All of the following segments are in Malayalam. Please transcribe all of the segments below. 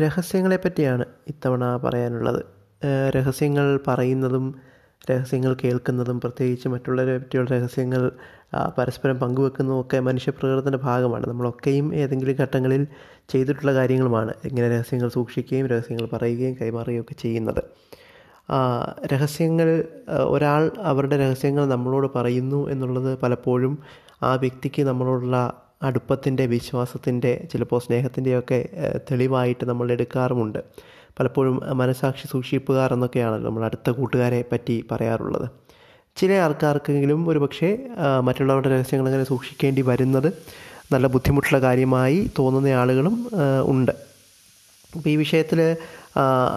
രഹസ്യങ്ങളെ പറ്റിയാണ് ഇത്തവണ പറയാനുള്ളത്. രഹസ്യങ്ങൾ പറയുന്നതും രഹസ്യങ്ങൾ കേൾക്കുന്നതും പ്രത്യേകിച്ച് മറ്റുള്ളവരെ പറ്റിയുള്ള രഹസ്യങ്ങൾ പരസ്പരം പങ്കുവെക്കുന്നതും ഒക്കെ മനുഷ്യപ്രകൃതത്തിന്റെ ഭാഗമാണ്. നമ്മളൊക്കെയും ഏതെങ്കിലും ഘട്ടങ്ങളിൽ ചെയ്തിട്ടുള്ള കാര്യങ്ങളുമാണ് ഇങ്ങനെ രഹസ്യങ്ങൾ സൂക്ഷിക്കുകയും രഹസ്യങ്ങൾ പറയുകയും കൈമാറുകയും ഒക്കെ ചെയ്യുന്നത്. രഹസ്യങ്ങൾ ഒരാൾ അവരുടെ രഹസ്യങ്ങൾ നമ്മളോട് പറയുന്നു എന്നുള്ളത് പലപ്പോഴും ആ വ്യക്തിക്ക് നമ്മളോടുള്ള അടുപ്പത്തിന്റെ വിശ്വാസത്തിന്റെ ചിലപ്പോൾ സ്നേഹത്തിന്റെയൊക്കെ തെളിവായിട്ട് നമ്മൾ എടുക്കാറുമുണ്ട്. പലപ്പോഴും മനസാക്ഷി സൂക്ഷിപ്പുകാർ എന്നൊക്കെയാണല്ലോ നമ്മൾ അടുത്ത കൂട്ടുകാരെ പറ്റി പറയാറുള്ളത്. ചില ആൾക്കാർക്കെങ്കിലും ഒരു പക്ഷേ മറ്റുള്ളവരുടെ രഹസ്യങ്ങൾ അങ്ങനെ സൂക്ഷിക്കേണ്ടി വരുന്നത് നല്ല ബുദ്ധിമുട്ടുള്ള കാര്യമായി തോന്നുന്ന ആളുകളും ഉണ്ട്. അപ്പോൾ ഈ വിഷയത്തിൽ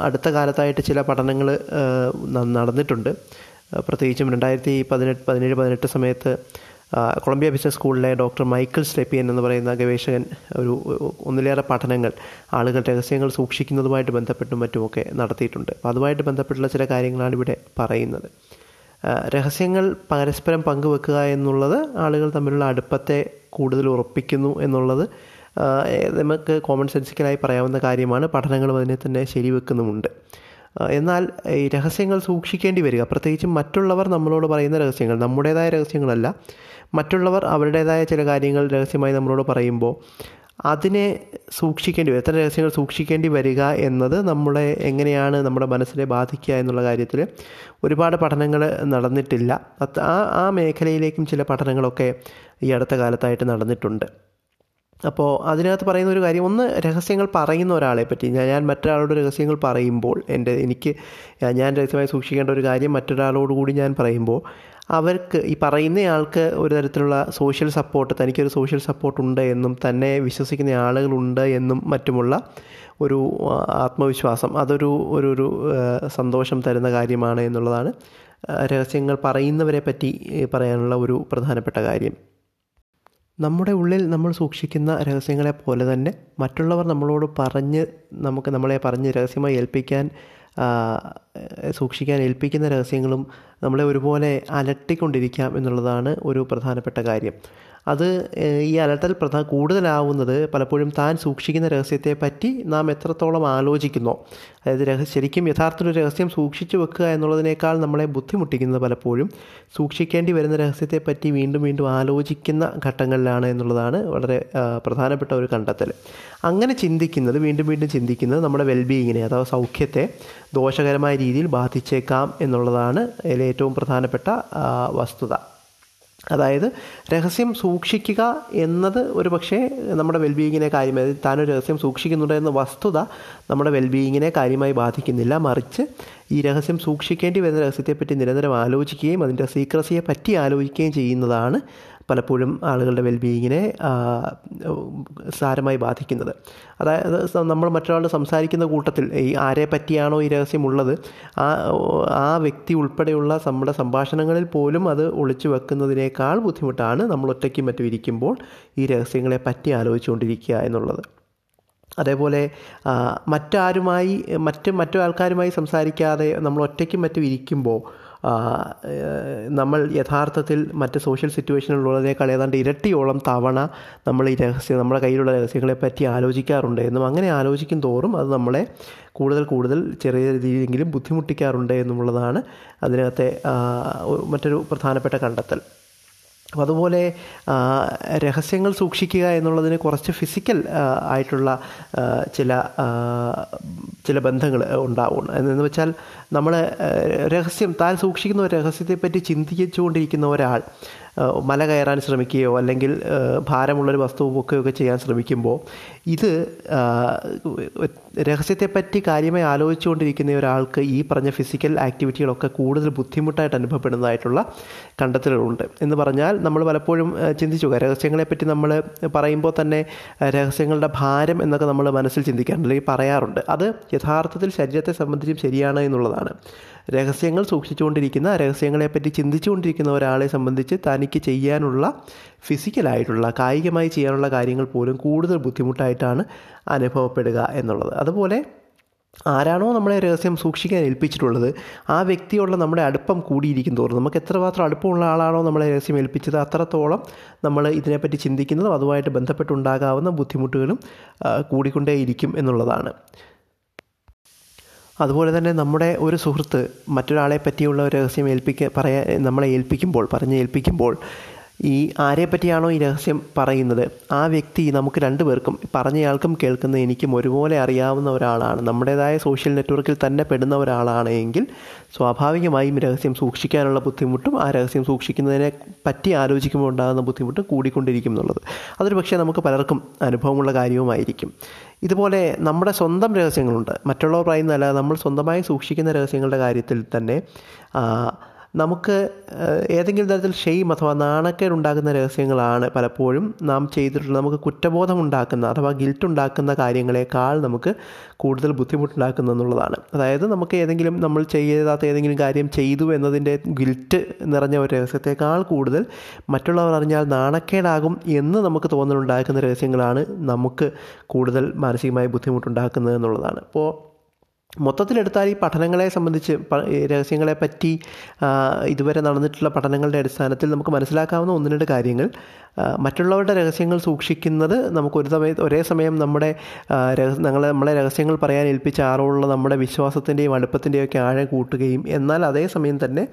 അടുത്ത കാലത്തായിട്ട് ചില പഠനങ്ങൾ നടന്നിട്ടുണ്ട്. പ്രത്യേകിച്ചും രണ്ടായിരത്തി പതിനെട്ട് പതിനേഴ് പതിനെട്ട് സമയത്ത് കൊളംബിയ ബിസിനസ് സ്കൂളിലെ ഡോക്ടർ മൈക്കിൾ സ്ലെപ്പിയൻ എന്ന് പറയുന്ന ഗവേഷകൻ ഒരു ഒന്നിലേറെ പഠനങ്ങൾ ആളുകൾ രഹസ്യങ്ങൾ സൂക്ഷിക്കുന്നതുമായിട്ട് ബന്ധപ്പെട്ടും മറ്റുമൊക്കെ നടത്തിയിട്ടുണ്ട്. അപ്പോൾ അതുമായിട്ട് ബന്ധപ്പെട്ടുള്ള ചില കാര്യങ്ങളാണ് ഇവിടെ പറയുന്നത്. രഹസ്യങ്ങൾ പരസ്പരം പങ്കുവെക്കുക എന്നുള്ളത് ആളുകൾ തമ്മിലുള്ള അടുപ്പത്തെ കൂടുതൽ ഉറപ്പിക്കുന്നു എന്നുള്ളത് നമുക്ക് കോമൺ സെൻസിക്കലായി പറയാവുന്ന കാര്യമാണ്. പഠനങ്ങളും അതിനെ തന്നെ ശരിവെക്കുന്നുമുണ്ട്. എന്നാൽ ഈ രഹസ്യങ്ങൾ സൂക്ഷിക്കേണ്ടി വരിക. പ്രത്യേകിച്ചും മറ്റുള്ളവർ നമ്മളോട് പറയുന്ന രഹസ്യങ്ങൾ നമ്മുടേതായ രഹസ്യങ്ങളല്ല. മറ്റുള്ളവർ അവരുടേതായ ചില കാര്യങ്ങൾ രഹസ്യമായി നമ്മളോട് പറയുമ്പോൾ അതിനെ സൂക്ഷിക്കേണ്ടി വരും എത്ര രഹസ്യങ്ങൾ സൂക്ഷിക്കേണ്ടി വരിക എന്നത് നമ്മളെ എങ്ങനെയാണ് നമ്മുടെ മനസ്സിനെ ബാധിക്കുക എന്നുള്ള കാര്യത്തിൽ ഒരുപാട് പഠനങ്ങൾ നടന്നിട്ടില്ല. ആ ആ മേഖലയിലേക്കും ചില പഠനങ്ങളൊക്കെ ഈ അടുത്ത കാലത്തായിട്ട് നടന്നിട്ടുണ്ട്. അപ്പോൾ അതിനകത്ത് പറയുന്ന ഒരു കാര്യം ഒന്ന് രഹസ്യങ്ങൾ പറയുന്ന ഒരാളെ പറ്റി ഞാൻ ഞാൻ മറ്റൊരാളോട് രഹസ്യങ്ങൾ പറയുമ്പോൾ എന്റെ എനിക്ക് ഞാൻ രഹസ്യമായി സൂക്ഷിക്കേണ്ട ഒരു കാര്യം മറ്റൊരാളോട് കൂടി ഞാൻ പറയുമ്പോൾ അവർക്ക് ഈ പറയുന്നയാൾക്ക് ഒരു തരത്തിലുള്ള സോഷ്യൽ സപ്പോർട്ട് തനിക്കൊരു സോഷ്യൽ സപ്പോർട്ട് ഉണ്ട് എന്നും തന്നെ വിശ്വസിക്കുന്ന ആളുകളുണ്ട് എന്നും മറ്റുമുള്ള ഒരു ആത്മവിശ്വാസം അതൊരു ഒരു ഒരു സന്തോഷം തരുന്ന കാര്യമാണ് എന്നുള്ളതാണ് രഹസ്യങ്ങൾ പറയുന്നവരെ പറ്റി പറയാനുള്ള ഒരു പ്രധാനപ്പെട്ട കാര്യം. നമ്മുടെ ഉള്ളിൽ നമ്മൾ സൂക്ഷിക്കുന്ന രഹസ്യങ്ങളെ പോലെ തന്നെ മറ്റുള്ളവർ നമ്മളോട് പറഞ്ഞ് നമുക്ക് നമ്മളെ പറഞ്ഞ് രഹസ്യമായി ഏൽപ്പിക്കാൻ സൂക്ഷിക്കാൻ ഏൽപ്പിക്കുന്ന രഹസ്യങ്ങളും നമ്മളെ ഒരുപോലെ അലട്ടിക്കൊണ്ടിരിക്കാം എന്നുള്ളതാണ് ഒരു പ്രധാനപ്പെട്ട കാര്യം. അത് ഈ അലട്ടൽ പ്രധാ കൂടുതലാവുന്നത് പലപ്പോഴും താൻ സൂക്ഷിക്കുന്ന രഹസ്യത്തെ പറ്റി നാം എത്രത്തോളം ആലോചിക്കുന്നു. അതായത് രഹസ്യ ശരിക്കും യഥാർത്ഥത്തിൽ ഒരു രഹസ്യം സൂക്ഷിച്ചു വെക്കുക എന്നുള്ളതിനേക്കാൾ നമ്മളെ ബുദ്ധിമുട്ടിക്കുന്നത് പലപ്പോഴും സൂക്ഷിക്കേണ്ടി വരുന്ന രഹസ്യത്തെ പറ്റി വീണ്ടും വീണ്ടും ആലോചിക്കുന്ന ഘട്ടങ്ങളിലാണ് എന്നുള്ളതാണ് വളരെ പ്രധാനപ്പെട്ട ഒരു കണ്ടെത്തൽ. അങ്ങനെ ചിന്തിക്കുന്നത് വീണ്ടും വീണ്ടും ചിന്തിക്കുന്നത് നമ്മുടെ വെൽബീയിങ്ങിനെ അഥവാ സൗഖ്യത്തെ ദോഷകരമായ രീതിയിൽ ബാധിച്ചേക്കാം എന്നുള്ളതാണ് ഏറ്റവും പ്രധാനപ്പെട്ട വസ്തുത. അതായത് രഹസ്യം സൂക്ഷിക്കുക എന്നത് ഒരു പക്ഷേ നമ്മുടെ വെൽബീയിങ്ങിനെ കാര്യമായി താനൊരു രഹസ്യം സൂക്ഷിക്കുന്നുണ്ട് എന്ന വസ്തുത നമ്മുടെ വെൽബീയിങ്ങിനെ കാര്യമായി ബാധിക്കുന്നില്ല. മറിച്ച് ഈ രഹസ്യം സൂക്ഷിക്കേണ്ടി വരുന്ന രഹസ്യത്തെപ്പറ്റി നിരന്തരം ആലോചിക്കുകയും അതിന്റെ സീക്രസിയെ പറ്റി ആലോചിക്കുകയും ചെയ്യുന്നതാണ് പലപ്പോഴും ആളുകളുടെ വെൽബീയിങ്ങിനെ സാരമായി ബാധിക്കുന്നത്. അതായത് നമ്മൾ മറ്റൊരാളോട് സംസാരിക്കുന്ന കൂട്ടത്തിൽ ഈ ആരെ പറ്റിയാണോ ഈ രഹസ്യമുള്ളത് ആ ആ വ്യക്തി ഉൾപ്പെടെയുള്ള നമ്മുടെ സംഭാഷണങ്ങളിൽ പോലും അത് ഒളിച്ചു വെക്കുന്നതിനേക്കാൾ ബുദ്ധിമുട്ടാണ് നമ്മൾ ഒറ്റയ്ക്കും മറ്റും ഇരിക്കുമ്പോൾ ഈ രഹസ്യങ്ങളെ പറ്റി ആലോചിച്ചുകൊണ്ടിരിക്കുക എന്നുള്ളത്. അതേപോലെ മറ്റാരുമായി മറ്റ് മറ്റു ആൾക്കാരുമായി സംസാരിക്കാതെ നമ്മൾ ഒറ്റയ്ക്കും മറ്റും ഇരിക്കുമ്പോൾ നമ്മൾ യഥാർത്ഥത്തിൽ മറ്റ് സോഷ്യൽ സിറ്റുവേഷനിലുള്ളതിനേക്കാൾ ഏതാണ്ട് ഇരട്ടിയോളം തവണ നമ്മൾ ഈ രഹസ്യം നമ്മുടെ കയ്യിലുള്ള രഹസ്യങ്ങളെ പറ്റി ആലോചിക്കാറുണ്ട് എന്നും അങ്ങനെ ആലോചിക്കും തോറും അത് നമ്മളെ കൂടുതൽ കൂടുതൽ ചെറിയ രീതിയിലെങ്കിലും ബുദ്ധിമുട്ടിക്കാറുണ്ട് എന്നുള്ളതാണ് അതിനകത്തെ മറ്റൊരു പ്രധാനപ്പെട്ട കണ്ടെത്തൽ. അപ്പോൾ അതുപോലെ രഹസ്യങ്ങൾ സൂക്ഷിക്കുക എന്നുള്ളതിന് കുറച്ച് ഫിസിക്കൽ ആയിട്ടുള്ള ചില ചില ബന്ധങ്ങൾ ഉണ്ടാവും. എന്ന് വെച്ചാൽ നമ്മൾ രഹസ്യം താൻ സൂക്ഷിക്കുന്ന ഒരു രഹസ്യത്തെപ്പറ്റി ചിന്തിച്ചുകൊണ്ടിരിക്കുന്ന ഒരാൾ മല കയറാൻ ശ്രമിക്കുകയോ അല്ലെങ്കിൽ ഭാരമുള്ളൊരു വസ്തു പൊക്കുകയൊക്കെ ചെയ്യാൻ ശ്രമിക്കുമ്പോൾ ഇത് രഹസ്യത്തെപ്പറ്റി കാര്യമായി ആലോചിച്ചുകൊണ്ടിരിക്കുന്ന ഒരാൾക്ക് ഈ പറഞ്ഞ ഫിസിക്കൽ ആക്ടിവിറ്റികളൊക്കെ കൂടുതൽ ബുദ്ധിമുട്ടായിട്ട് അനുഭവപ്പെടുന്നതായിട്ടുള്ള കണ്ടെത്തലുകളുണ്ട്. എന്ന് പറഞ്ഞാൽ നമ്മൾ പലപ്പോഴും ചിന്തിച്ചു രഹസ്യങ്ങളെപ്പറ്റി നമ്മൾ പറയുമ്പോൾ തന്നെ രഹസ്യങ്ങളുടെ ഭാരം എന്നൊക്കെ നമ്മൾ മനസ്സിൽ ചിന്തിക്കാറുണ്ട് അല്ലെങ്കിൽ പറയാറുണ്ട്. അത് യഥാർത്ഥത്തിൽ ശരീരത്തെ സംബന്ധിച്ചും ശരിയാണ് എന്നുള്ളതാണ്. രഹസ്യങ്ങൾ സൂക്ഷിച്ചുകൊണ്ടിരിക്കുന്ന രഹസ്യങ്ങളെപ്പറ്റി ചിന്തിച്ചുകൊണ്ടിരിക്കുന്ന ഒരാളെ സംബന്ധിച്ച് തനിക്ക് ചെയ്യാനുള്ള ഫിസിക്കലായിട്ടുള്ള കായികമായി ചെയ്യാനുള്ള കാര്യങ്ങൾ പോലും കൂടുതൽ ബുദ്ധിമുട്ടായിട്ടാണ് അനുഭവപ്പെടുക എന്നുള്ളത്. അതുപോലെ ആരാണോ നമ്മളെ രഹസ്യം സൂക്ഷിക്കാൻ ഏൽപ്പിച്ചിട്ടുള്ളത് ആ വ്യക്തിയുള്ള നമ്മുടെ അടുപ്പം കൂടിയിരിക്കും തോറും. നമുക്ക് എത്രമാത്രം അടുപ്പമുള്ള ആളാണോ നമ്മളെ രഹസ്യം ഏൽപ്പിച്ചത് അത്രത്തോളം നമ്മൾ ഇതിനെപ്പറ്റി ചിന്തിക്കുന്നതും അതുമായിട്ട് ബന്ധപ്പെട്ടുണ്ടാകാവുന്ന ബുദ്ധിമുട്ടുകളും കൂടിക്കൊണ്ടേയിരിക്കും എന്നുള്ളതാണ്. അതുപോലെ തന്നെ നമ്മുടെ ഒരു സുഹൃത്ത് മറ്റൊരാളെ പറ്റിയുള്ള ഒരു രഹസ്യം ഏൽപ്പിക്ക പറയാ നമ്മളെ ഏൽപ്പിക്കുമ്പോൾ പറഞ്ഞ് ഏൽപ്പിക്കുമ്പോൾ ഈ ആരെ പറ്റിയാണോ ഈ രഹസ്യം പറയുന്നത്? ആ വ്യക്തി നമുക്ക് രണ്ടുപേർക്കും പറഞ്ഞയാൾക്കും കേൾക്കുന്ന എനിക്കും ഒരുപോലെ അറിയാവുന്ന ഒരാളാണ്. നമ്മുടേതായ സോഷ്യൽ നെറ്റ്വർക്കിൽ തന്നെ പെടുന്ന ഒരാളാണ് എങ്കിൽ സ്വാഭാവികമായും രഹസ്യം സൂക്ഷിക്കാനുള്ള ബുദ്ധിമുട്ടും ആ രഹസ്യം സൂക്ഷിക്കുന്നതിനെ പറ്റി ആലോചിക്കുമ്പോൾ ഉണ്ടാകുന്ന ബുദ്ധിമുട്ട് കൂടിക്കൊണ്ടിരിക്കും എന്നുള്ളത്. അതൊരു പക്ഷേ നമുക്ക് പലർക്കും അനുഭവമുള്ള കാര്യവുമായിരിക്കും. ഇതുപോലെ നമ്മുടെ സ്വന്തം രഹസ്യങ്ങളുണ്ട്. മറ്റുള്ളവർ പറയുന്നതല്ല നമ്മൾ സ്വന്തമായി സൂക്ഷിക്കുന്ന രഹസ്യങ്ങളുടെ കാര്യത്തിൽ തന്നെ നമുക്ക് ഏതെങ്കിലും തരത്തിൽ ഷെയിം അഥവാ നാണക്കേടുണ്ടാക്കുന്ന രഹസ്യങ്ങളാണ് പലപ്പോഴും നാം ചെയ്തിട്ടുള്ള നമുക്ക് കുറ്റബോധം ഉണ്ടാക്കുന്ന അഥവാ ഗിൽറ്റ് ഉണ്ടാക്കുന്ന കാര്യങ്ങളെക്കാൾ നമുക്ക് കൂടുതൽ ബുദ്ധിമുട്ടുണ്ടാക്കുന്ന എന്നുള്ളതാണ്. അതായത് നമുക്ക് ഏതെങ്കിലും നമ്മൾ ചെയ്യാത്ത ഏതെങ്കിലും കാര്യം ചെയ്തു എന്നതിന്റെ ഗിൽറ്റ് നിറഞ്ഞ ഒരു രഹസ്യത്തെക്കാൾ കൂടുതൽ മറ്റുള്ളവർ അറിഞ്ഞാൽ നാണക്കേടാകും എന്ന് നമുക്ക് തോന്നലുണ്ടാക്കുന്ന രഹസ്യങ്ങളാണ് നമുക്ക് കൂടുതൽ മാനസികമായി ബുദ്ധിമുട്ടുണ്ടാക്കുന്നത് എന്നുള്ളതാണ്. അപ്പോൾ മൊത്തത്തിലെടുത്താൽ ഈ പഠനങ്ങളെ സംബന്ധിച്ച് രഹസ്യങ്ങളെ പറ്റി ഇതുവരെ നടന്നിട്ടുള്ള പഠനങ്ങളുടെ അടിസ്ഥാനത്തിൽ നമുക്ക് മനസ്സിലാക്കാവുന്ന ഒന്ന് രണ്ട് കാര്യങ്ങൾ. മറ്റുള്ളവരുടെ രഹസ്യങ്ങൾ സൂക്ഷിക്കുന്നത് നമുക്ക് ഒരു സമയത്ത് ഒരേ സമയം നമ്മുടെ ഞങ്ങളെ നമ്മളെ രഹസ്യങ്ങൾ പറയാൻ ഏൽപ്പിച്ച ആളോടുള്ള നമ്മുടെ വിശ്വാസത്തിന്റെയും അടുപ്പത്തിന്റെയും ഒക്കെ ആഴം കൂട്ടുകയും എന്നാൽ അതേസമയം തന്നെ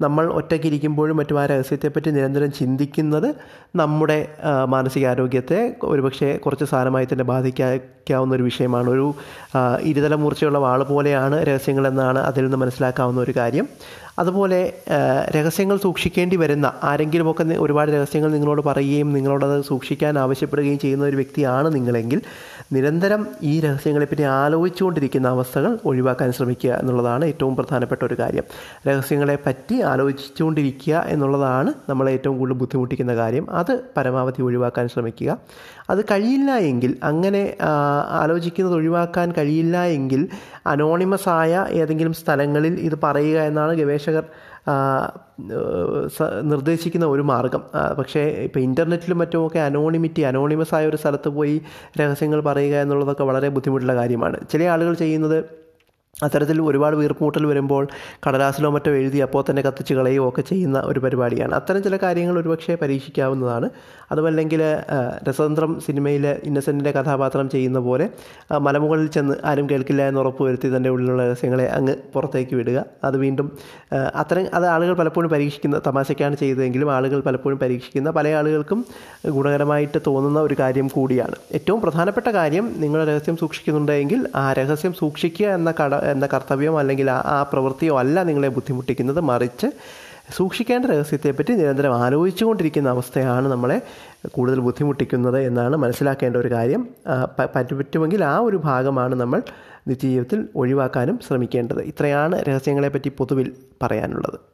നമ്മൾ ഒറ്റയ്ക്കിരിക്കുമ്പോഴും മറ്റും ആ രഹസ്യത്തെപ്പറ്റി നിരന്തരം ചിന്തിക്കുന്നത് നമ്മുടെ മാനസികാരോഗ്യത്തെ ഒരുപക്ഷെ കുറച്ച് സാരമായി തന്നെ ബാധിക്കാവുന്ന ഒരു വിഷയമാണ്. ഒരു ഇരുതല മൂർച്ചയുള്ള വാൾ പോലെയാണ് രഹസ്യങ്ങളെന്നാണ് അതിൽ നിന്ന് മനസ്സിലാക്കാവുന്ന ഒരു കാര്യം. അതുപോലെ രഹസ്യങ്ങൾ സൂക്ഷിക്കേണ്ടി വരുന്ന ആരെങ്കിലുമൊക്കെ ഒരുപാട് രഹസ്യങ്ങൾ നിങ്ങളോട് പറയുകയും നിങ്ങളോടത് സൂക്ഷിക്കാൻ ആവശ്യപ്പെടുകയും ചെയ്യുന്ന ഒരു വ്യക്തിയാണ് നിങ്ങളെങ്കിൽ നിരന്തരം ഈ രഹസ്യങ്ങളെപ്പറ്റി ആലോചിച്ചുകൊണ്ടിരിക്കുന്ന അവസ്ഥകൾ ഒഴിവാക്കാൻ ശ്രമിക്കുക എന്നുള്ളതാണ് ഏറ്റവും പ്രധാനപ്പെട്ട ഒരു കാര്യം. രഹസ്യങ്ങളെ പറ്റി ആലോചിച്ചുകൊണ്ടിരിക്കുക എന്നുള്ളതാണ് നമ്മളെ ഏറ്റവും കൂടുതൽ ബുദ്ധിമുട്ടിക്കുന്ന കാര്യം. അത് പരമാവധി ഒഴിവാക്കാൻ ശ്രമിക്കുക. അത് കഴിയില്ല എങ്കിൽ അങ്ങനെ ആലോചിക്കുന്നത് ഒഴിവാക്കാൻ കഴിയില്ല എങ്കിൽ അനോണിമസ് ആയ ഏതെങ്കിലും സ്ഥലങ്ങളിൽ ഇത് പറയുക എന്നാണ് ഗവേഷകർ സ- നിർദ്ദേശിക്കുന്ന ഒരു മാർഗം. പക്ഷേ ഇപ്പോൾ ഇന്റർനെറ്റിലും മറ്റുമൊക്കെ അനോണിമിറ്റി അനോണിമസ് ആയ ഒരു സ്ഥലത്ത് പോയി രഹസ്യങ്ങൾ പറയുക എന്നുള്ളതൊക്കെ വളരെ ബുദ്ധിമുട്ടുള്ള കാര്യമാണ്. ചില ആളുകൾ ചെയ്യുന്നത് അത്തരത്തിൽ ഒരുപാട് വീർപ്പുമുട്ടൽ വരുമ്പോൾ കടലാസിലോ മറ്റോ എഴുതി അപ്പോൾ തന്നെ കത്തിച്ച് കളയുകയോ ഒക്കെ ചെയ്യുന്ന ഒരു പരിപാടിയാണ്. അത്തരം ചില കാര്യങ്ങൾ ഒരുപക്ഷെ പരീക്ഷിക്കാവുന്നതാണ്. അതുമല്ലെങ്കിൽ രസതന്ത്രം സിനിമയിലെ ഇന്നസെന്റിന്റെ കഥാപാത്രം ചെയ്യുന്ന പോലെ മലമുകളിൽ ചെന്ന് ആരും കേൾക്കില്ല എന്ന് ഉറപ്പ് വരുത്തി തന്റെ ഉള്ളിലുള്ള രഹസ്യങ്ങളെ അങ്ങ് പുറത്തേക്ക് വിടുക. അത് വീണ്ടും അത്തരം അത് ആളുകൾ പലപ്പോഴും പരീക്ഷിക്കുന്ന തമാശയ്ക്കാണ് ചെയ്തതെങ്കിലും ആളുകൾ പലപ്പോഴും പരീക്ഷിക്കുന്ന പല ആളുകൾക്കും ഗുണകരമായിട്ട് തോന്നുന്ന ഒരു കാര്യം കൂടിയാണ്. ഏറ്റവും പ്രധാനപ്പെട്ട കാര്യം നിങ്ങൾ രഹസ്യം സൂക്ഷിക്കുന്നുണ്ടെങ്കിൽ ആ രഹസ്യം സൂക്ഷിക്കുക എന്ന കട എന്ന കർത്തവ്യം അല്ലെങ്കിൽ ആ പ്രവൃത്തിയോ അല്ല നിങ്ങളെ ബുദ്ധിമുട്ടിക്കുന്നത്. മറിച്ച് സൂക്ഷിക്കേണ്ട രഹസ്യത്തെപ്പറ്റി നിരന്തരം ആലോചിച്ചുകൊണ്ടിരിക്കുന്ന അവസ്ഥയാണ് നമ്മളെ കൂടുതൽ ബുദ്ധിമുട്ടിക്കുന്നത് എന്നാണ് മനസ്സിലാക്കേണ്ട ഒരു കാര്യം. പറ്റുമെങ്കിൽ ആ ഒരു ഭാഗമാണ് നമ്മൾ നിത്യജീവിതത്തിൽ ഒഴിവാക്കാനും ശ്രമിക്കേണ്ടത്. ഇത്രയാണ് രഹസ്യങ്ങളെപ്പറ്റി പൊതുവിൽ പറയാനുള്ളത്.